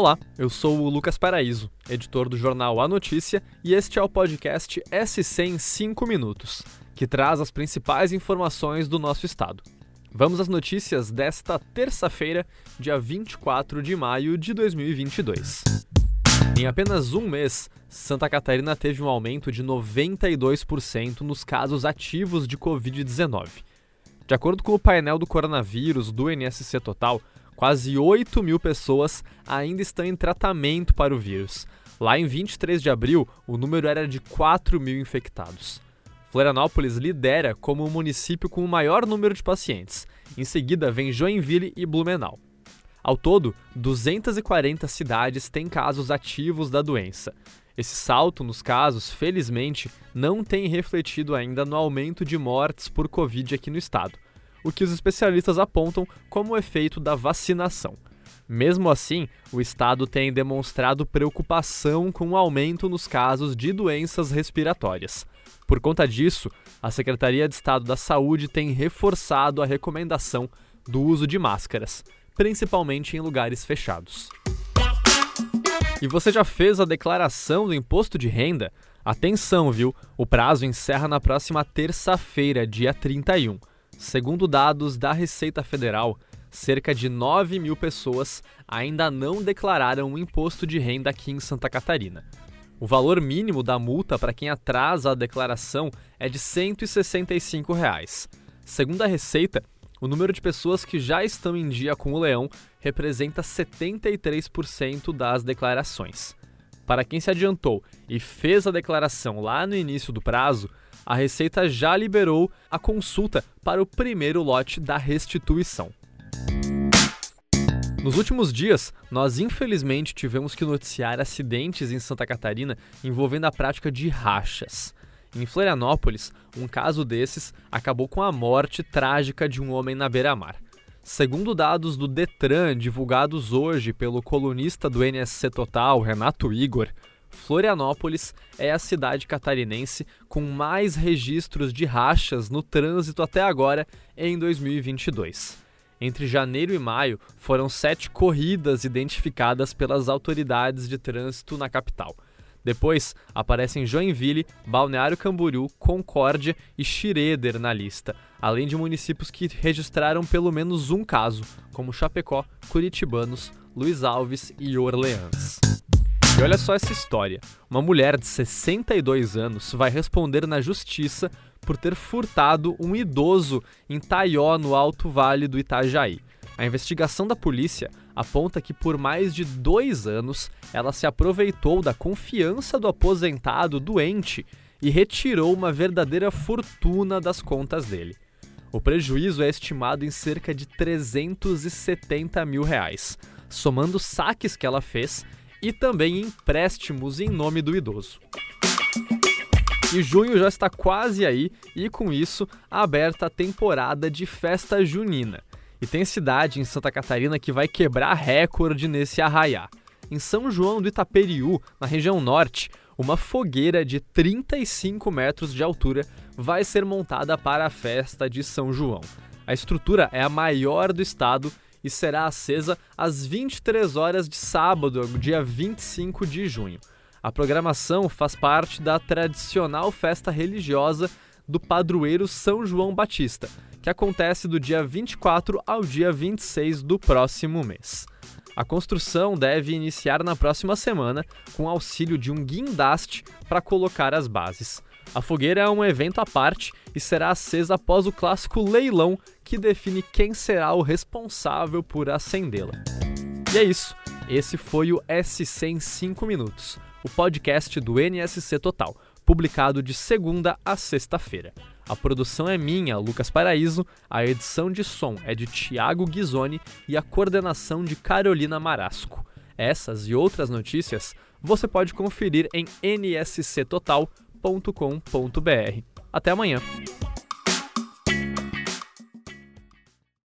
Olá, eu sou o Lucas Paraíso, editor do jornal A Notícia, e este é o podcast SC em 5 minutos, que traz as principais informações do nosso estado. Vamos às notícias desta terça-feira, dia 24 de maio de 2022. Em apenas um mês, Santa Catarina teve um aumento de 92% nos casos ativos de Covid-19. De acordo com o painel do coronavírus do NSC Total, quase 8 mil pessoas ainda estão em tratamento para o vírus. Lá em 23 de abril, o número era de 4 mil infectados. Florianópolis lidera como o município com o maior número de pacientes. Em seguida, vem Joinville e Blumenau. Ao todo, 240 cidades têm casos ativos da doença. Esse salto nos casos, felizmente, não tem refletido ainda no aumento de mortes por Covid aqui no estado o que os especialistas apontam como o efeito da vacinação. Mesmo assim, o Estado tem demonstrado preocupação com o aumento nos casos de doenças respiratórias. Por conta disso, a Secretaria de Estado da Saúde tem reforçado a recomendação do uso de máscaras, principalmente em lugares fechados. E você já fez a declaração do imposto de renda? Atenção, viu? O prazo encerra na próxima terça-feira, dia 31. Segundo dados da Receita Federal, cerca de 9 mil pessoas ainda não declararam o imposto de renda aqui em Santa Catarina. O valor mínimo da multa para quem atrasa a declaração é de 165 reais. Segundo a Receita, o número de pessoas que já estão em dia com o leão representa 73% das declarações. Para quem se adiantou e fez a declaração lá no início do prazo, a Receita já liberou a consulta para o primeiro lote da restituição. Nos últimos dias, nós infelizmente tivemos que noticiar acidentes em Santa Catarina envolvendo a prática de rachas. Em Florianópolis, um caso desses acabou com a morte trágica de um homem na beira-mar. Segundo dados do Detran divulgados hoje pelo colunista do NSC Total, Renato Igor, Florianópolis é a cidade catarinense com mais registros de rachas no trânsito até agora em 2022. Entre janeiro e maio, foram sete corridas identificadas pelas autoridades de trânsito na capital. Depois aparecem Joinville, Balneário Camboriú, Concórdia e Schroeder na lista, além de municípios que registraram pelo menos um caso, como Chapecó, Curitibanos, Luiz Alves e Orleans. E olha só essa história. Uma mulher de 62 anos vai responder na justiça por ter furtado um idoso em Taió, no Alto Vale do Itajaí. A investigação da polícia aponta que por mais de dois anos ela se aproveitou da confiança do aposentado doente e retirou uma verdadeira fortuna das contas dele. O prejuízo é estimado em cerca de 370 mil reais, somando saques que ela fez e também empréstimos em nome do idoso. E junho já está quase aí e com isso aberta a temporada de festa junina. E tem cidade em Santa Catarina que vai quebrar recorde nesse arraiá. Em São João do Itaperiú, na região norte, uma fogueira de 35 metros de altura vai ser montada para a festa de São João. A estrutura é a maior do estado e será acesa às 23 horas de sábado, dia 25 de junho. A programação faz parte da tradicional festa religiosa do padroeiro São João Batista, que acontece do dia 24 ao dia 26 do próximo mês. A construção deve iniciar na próxima semana com auxílio de um guindaste para colocar as bases. A fogueira é um evento à parte e será acesa após o clássico leilão que define quem será o responsável por acendê-la. E é isso. Esse foi o SC em 5 minutos, o podcast do NSC Total, publicado de segunda a sexta-feira. A produção é minha, Lucas Paraíso, a edição de som é de Tiago Ghisoni e a coordenação de Carolina Marasco. Essas e outras notícias você pode conferir em nsctotal.com.br. Até amanhã!